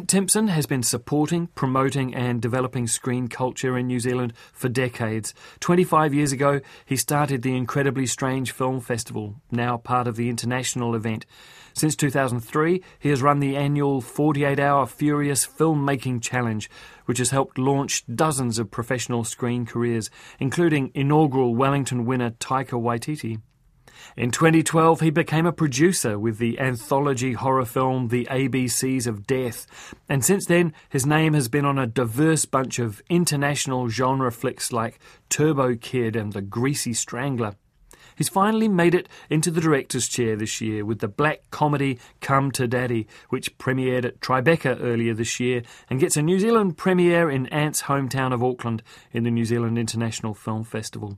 Ant Timpson has been supporting, promoting, and developing screen culture in New Zealand for decades. 25 years ago, he started the Incredibly Strange Film Festival, now part of the international event. Since 2003, he has run the annual 48 hour Furious Filmmaking Challenge, which has helped launch dozens of professional screen careers, including inaugural Wellington winner Taika Waititi. In 2012, he became a producer with the anthology horror film The ABCs of Death, and since then, his name has been on a diverse bunch of international genre flicks like Turbo Kid and The Greasy Strangler. He's finally made it into the director's chair this year with the black comedy Come to Daddy, which premiered at Tribeca earlier this year and gets a New Zealand premiere in Ant's hometown of Auckland in the New Zealand International Film Festival.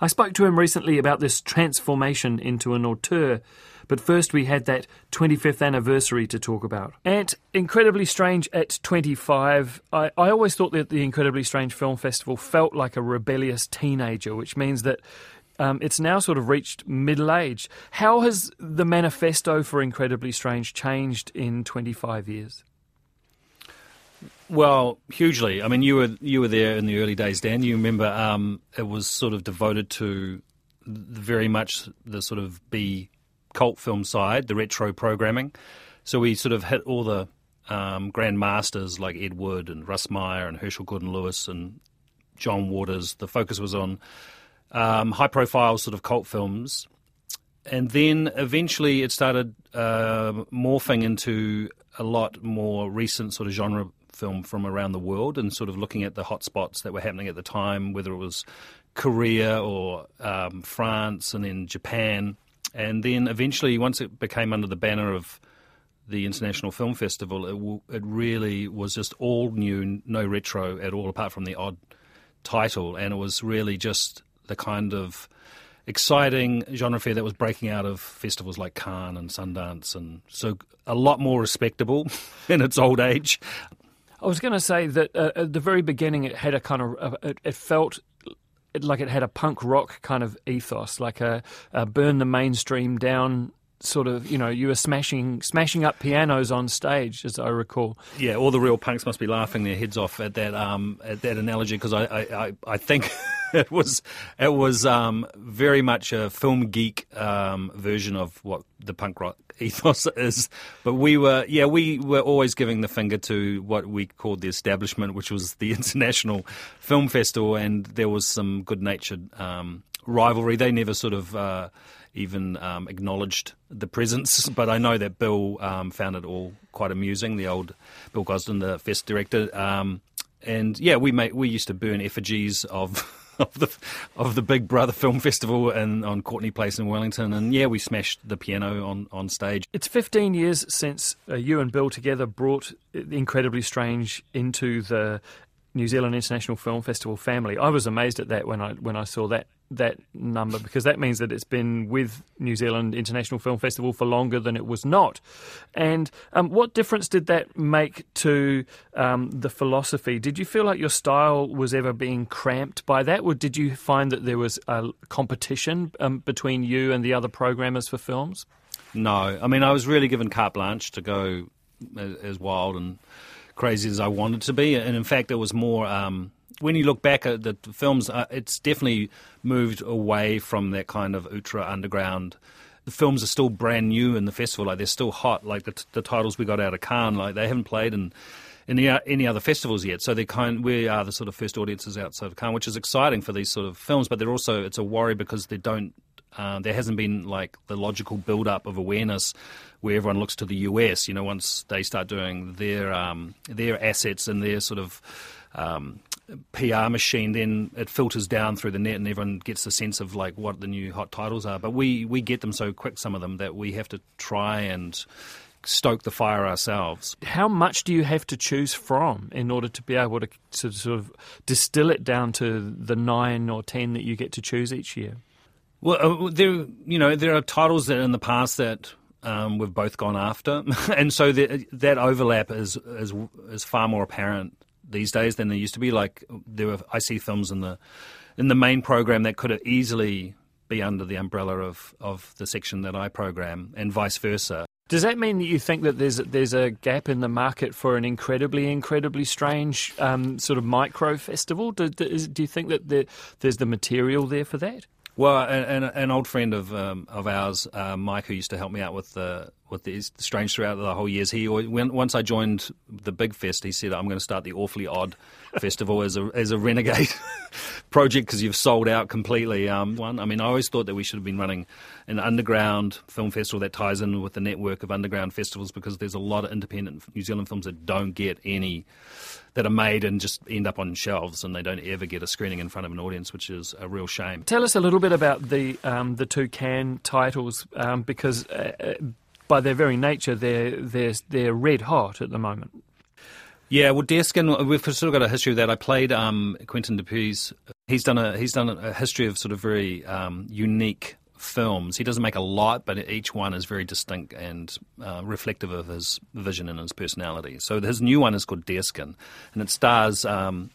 I spoke to him recently about this transformation into an auteur, but first we had that 25th anniversary to talk about. Ant, Incredibly Strange at 25. I, I always thought that the Incredibly Strange Film Festival felt like a rebellious teenager, which means that um, it's now sort of reached middle age. How has the manifesto for Incredibly Strange changed in 25 years? Well, hugely. I mean, you were you were there in the early days, Dan. You remember um, it was sort of devoted to very much the sort of B cult film side, the retro programming. So we sort of hit all the um, grand masters like Ed Wood and Russ Meyer and Herschell Gordon Lewis and John Waters. The focus was on um, high profile sort of cult films. And then eventually it started uh, morphing into a lot more recent sort of genre film from around the world and sort of looking at the hotspots that were happening at the time, whether it was Korea or um, France and then Japan. And then eventually, once it became under the banner of the International Film Festival, it, w- it really was just all new, no retro at all, apart from the odd title. And it was really just the kind of exciting genre fare that was breaking out of festivals like Cannes and Sundance, and so a lot more respectable in its old age. I was going to say that uh, at the very beginning, it had a kind of uh, it, it felt like it had a punk rock kind of ethos, like a, a burn the mainstream down sort of. You know, you were smashing smashing up pianos on stage, as I recall. Yeah, all the real punks must be laughing their heads off at that um, at that analogy because I, I, I, think it was it was um, very much a film geek um, version of what the punk rock ethos is. But we were yeah we were always giving the finger to what we called the establishment, which was the International Film Festival, and there was some good natured um, rivalry. They never sort of. Uh, even um, acknowledged the presence, but I know that Bill um, found it all quite amusing. The old Bill Gosden, the fest director, um, and yeah, we made, we used to burn effigies of of the of the Big Brother Film Festival and on Courtenay Place in Wellington, and yeah, we smashed the piano on, on stage. It's 15 years since uh, you and Bill together brought Incredibly Strange into the New Zealand International Film Festival family. I was amazed at that when I when I saw that that number because that means that it's been with New Zealand International Film Festival for longer than it was not. And um, what difference did that make to um, the philosophy? Did you feel like your style was ever being cramped by that, or did you find that there was a competition um, between you and the other programmers for films? No, I mean I was really given carte blanche to go as, as wild and crazy as I wanted to be, and in fact, it was more. When you look back at the films, uh, it's definitely moved away from that kind of ultra underground. The films are still brand new in the festival, like they're still hot. Like the, the titles we got out of Cannes, like they haven't played in any any other festivals yet. So they kind we are the sort of first audiences outside of Cannes, which is exciting for these sort of films. But they're also it's a worry because they don't. Uh, there hasn't been like the logical build up of awareness where everyone looks to the US. You know, once they start doing their um, their assets and their sort of um, PR machine, then it filters down through the net, and everyone gets a sense of like what the new hot titles are. But we we get them so quick, some of them, that we have to try and stoke the fire ourselves. How much do you have to choose from in order to be able to, to sort of distill it down to the nine or ten that you get to choose each year? Well, uh, there you know there are titles that in the past that um, we've both gone after, and so the, that overlap is, is is far more apparent these days than there used to be. Like there were, I see films in the in the main program that could easily be under the umbrella of, of the section that I program, and vice versa. Does that mean that you think that there's there's a gap in the market for an incredibly, incredibly strange um, sort of micro festival? Do, do, do you think that there, there's the material there for that? Well, an, an old friend of um, of ours, uh, Mike, who used to help me out with the with the strange throughout the whole years. He when, once I joined the big fest, he said, "I'm going to start the awfully odd festival as a as a renegade project because you've sold out completely." Um, one, I mean, I always thought that we should have been running an underground film festival that ties in with the network of underground festivals because there's a lot of independent New Zealand films that don't get any that are made and just end up on shelves and they don't ever get a screening in front of an audience, which is a real shame. Tell us a little bit about the um, the two Cannes titles um, because uh, uh, by their very nature they're they're they're red hot at the moment. Yeah, well, Deerskin, we've sort of got a history of that. I played um, Quentin Dupieux's. He's done a he's done a history of sort of very um, unique films. He doesn't make a lot, but each one is very distinct and uh, reflective of his vision and his personality. So his new one is called Deerskin, and it stars um,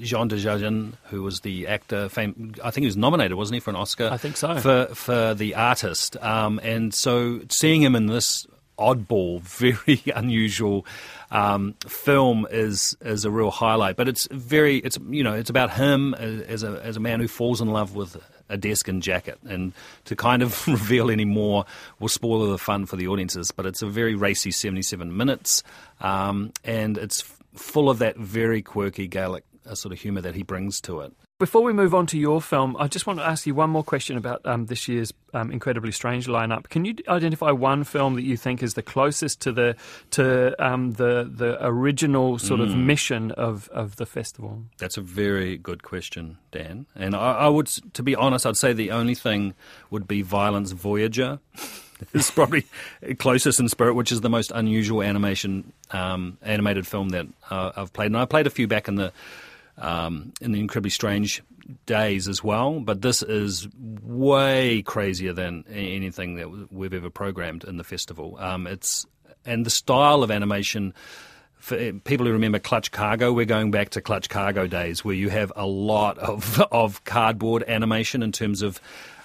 Jean Dujardin, who was the actor. Fame, I think he was nominated, wasn't he, for an Oscar? I think so. For for the artist, um, and so seeing him in this oddball, very unusual um, film is is a real highlight. But it's very it's you know it's about him as a as a man who falls in love with a desk and jacket. And to kind of reveal any more will spoil the fun for the audiences. But it's a very racy 77 minutes, um, and it's full of that very quirky Gaelic uh, sort of humour that he brings to it. Before we move on to your film, I just want to ask you one more question about um, this year's um, incredibly strange lineup. Can you identify one film that you think is the closest to the to um, the the original sort mm. of mission of, of the festival? That's a very good question, Dan. And I, I, would, to be honest, I'd say the only thing would be Violence Voyager. it's probably closest in spirit, which is the most unusual animation um, animated film that uh, I've played. And I played a few back in the um, in the incredibly strange days as well. But this is way crazier than anything that we've ever programmed in the festival. Um, it's and the style of animation. For eh, people who remember Clutch Cargo, we're going back to Clutch Cargo days where you have a lot of, of cardboard animation in terms of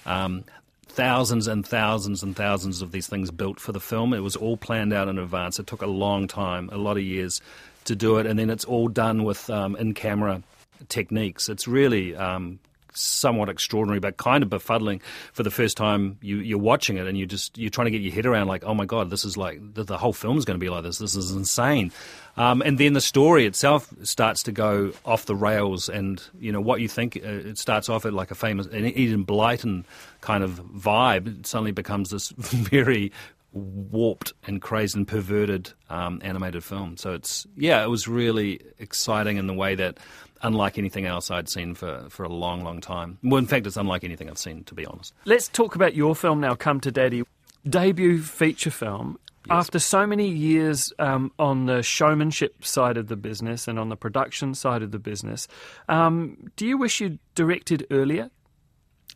um, thousands and thousands and thousands of these things built for the film. It was all planned out in advance. It took a long time, a lot of years to do it, and then it's all done with um, in camera techniques. It's really um, somewhat extraordinary, but kind of befuddling for the first time you, are watching it, and you just you're trying to get your head around like, oh my god, this is like the, the whole film's going to be like this. This is insane. Um, and then the story itself starts to go off the rails, and you know what you think. Uh, it starts off at like a famous an Enid Blyton kind of vibe. It suddenly becomes this very warped and crazed and perverted um, animated film. So it's yeah, it was really exciting in the way that unlike anything else I'd seen for, for a long, long time. Well, in fact, it's unlike anything I've seen, to be honest. Let's talk about your film now, Come to Daddy. Debut feature film. Yes. After so many years um, on the showmanship side of the business and on the production side of the business, um, do you wish you'd directed earlier?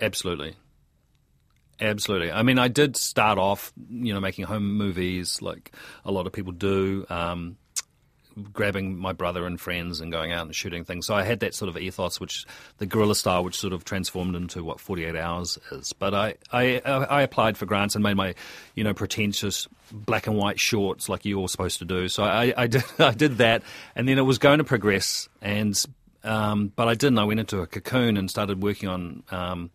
Absolutely. Absolutely. I mean, I did start off, you know, making home movies like a lot of people do. Um, grabbing my brother and friends and going out and shooting things. So I had that sort of ethos, which the guerrilla style, which sort of transformed into what 48 Hours is. But I, I, I applied for grants and made my, you know, pretentious black and white shorts like you're supposed to do. So I, I did, I did that, and then it was going to progress, and um, but I didn't. I went into a cocoon and started working on. Um,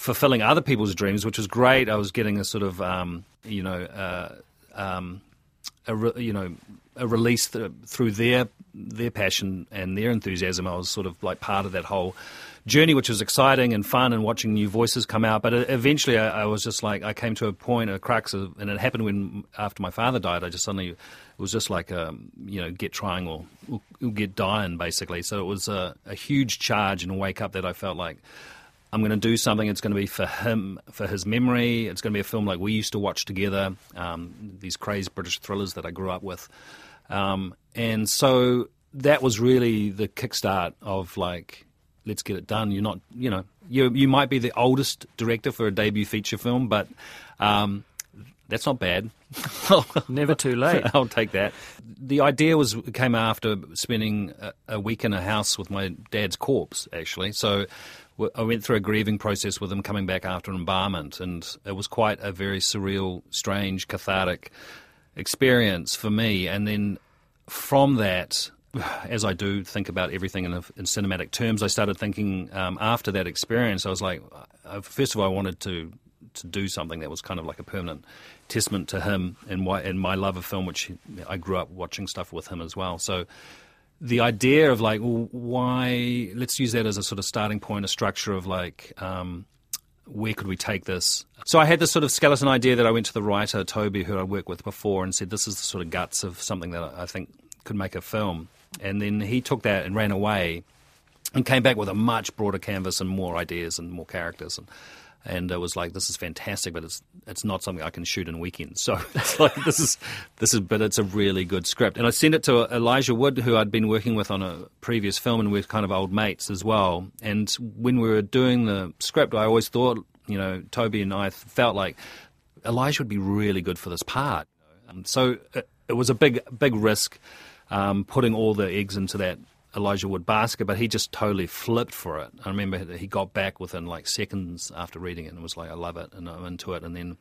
fulfilling other people's dreams, which was great. I was getting a sort of, um, you know, uh, um, a re, you know a release th- through their their passion and their enthusiasm. I was sort of like part of that whole journey, which was exciting and fun, and watching new voices come out. But uh, eventually, I, I was just like I came to a point, a crux, of, and it happened when after my father died. I just suddenly it was just like um, you know get trying or, or get dying basically. So it was a, a huge charge and a wake up that I felt like. I'm going to do something. It's going to be for him, for his memory. It's going to be a film like we used to watch together. Um, these crazy British thrillers that I grew up with, um, and so that was really the kickstart of like, let's get it done. You're not, you know, you you might be the oldest director for a debut feature film, but um, that's not bad. Never too late. I'll take that. The idea was came after spending a, a week in a house with my dad's corpse, actually. So I went through a grieving process with him coming back after embalmment, and it was quite a very surreal, strange, cathartic experience for me. And then from that, as I do think about everything in, a, in cinematic terms, I started thinking um, after that experience, I was like, first of all, I wanted to to do something that was kind of like a permanent testament to him and, why, and my love of film, which I grew up watching stuff with him as well. So the idea of like, well, why? Let's use that as a sort of starting point, a structure of like. Um, where could we take this? So I had this sort of skeleton idea that I went to the writer Toby, who I worked with before, and said, "This is the sort of guts of something that I think could make a film." And then he took that and ran away, and came back with a much broader canvas and more ideas and more characters. And and it was like this is fantastic, but it's it's not something I can shoot in weekends. So it's like this is this is, but it's a really good script. And I sent it to Elijah Wood, who I'd been working with on a previous film, and we're kind of old mates as well. And when we were doing the script, I always thought, you know, Toby and I felt like Elijah would be really good for this part. Um, so it, it was a big big risk um, putting all the eggs into that Elijah Wood basket, but he just totally flipped for it. I remember he got back within like seconds after reading it and was like, I love it and I'm into it. And then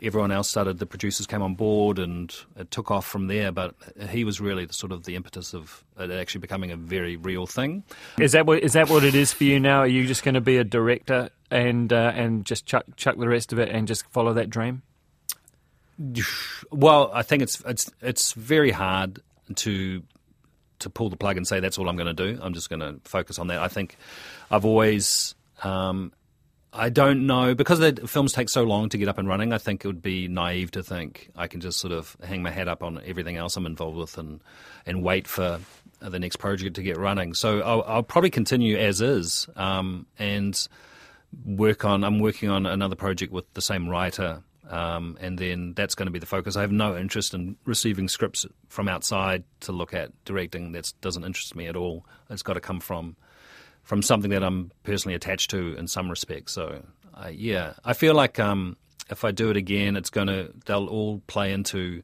everyone else started, the producers came on board and it took off from there. But he was really the, sort of the impetus of it actually becoming a very real thing. Is that what, is that what it is for you now? Are you just going to be a director and, uh, and just chuck, chuck the rest of it and just follow that dream? Well, I think it's it's it's very hard to to pull the plug and say that's all I'm going to do. I'm just going to focus on that. I think I've always. Um, I don't know because the films take so long to get up and running. I think it would be naive to think I can just sort of hang my head up on everything else I'm involved with and and wait for the next project to get running. So I'll, I'll probably continue as is um, and work on. I'm working on another project with the same writer um, and then that's going to be the focus. I have no interest in receiving scripts from outside to look at directing. That doesn't interest me at all. It's got to come from from something that I'm personally attached to in some respects. So, uh, yeah, I feel like um, if I do it again, it's going to they'll all play into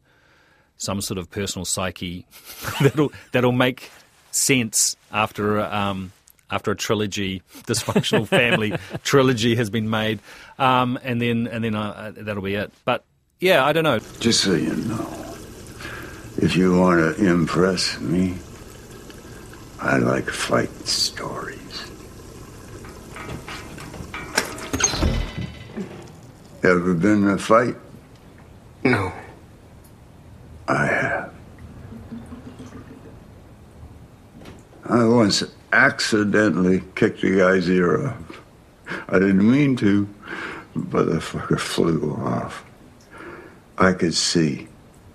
some sort of personal psyche that'll that'll make sense after um, after a trilogy, dysfunctional family trilogy has been made, um, and then and then uh, that'll be it. But yeah, I don't know. Just so you know, if you want to impress me, I like fight stories. Ever been in a fight? No. I have. I once accidentally kicked the guy's ear off. I didn't mean to, but the fucker flew off. I could see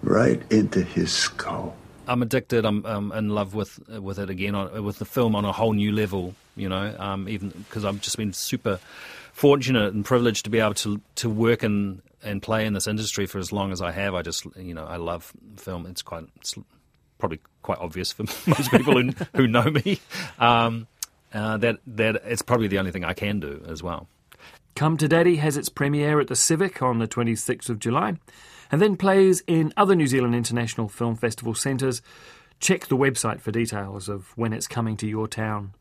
right into his skull. I'm addicted. I'm um, in love with with it again, on, with the film on a whole new level. You know, um, even because I've just been super fortunate and privileged to be able to to work in and play in this industry for as long as I have. I just, you know, I love film. It's quite it's probably quite obvious for most people who, who know me. Um, uh, that that it's probably the only thing I can do as well. Come to Daddy has its premiere at the Civic on the 26th of July and then plays in other New Zealand International Film Festival centres. Check the website for details of when it's coming to your town.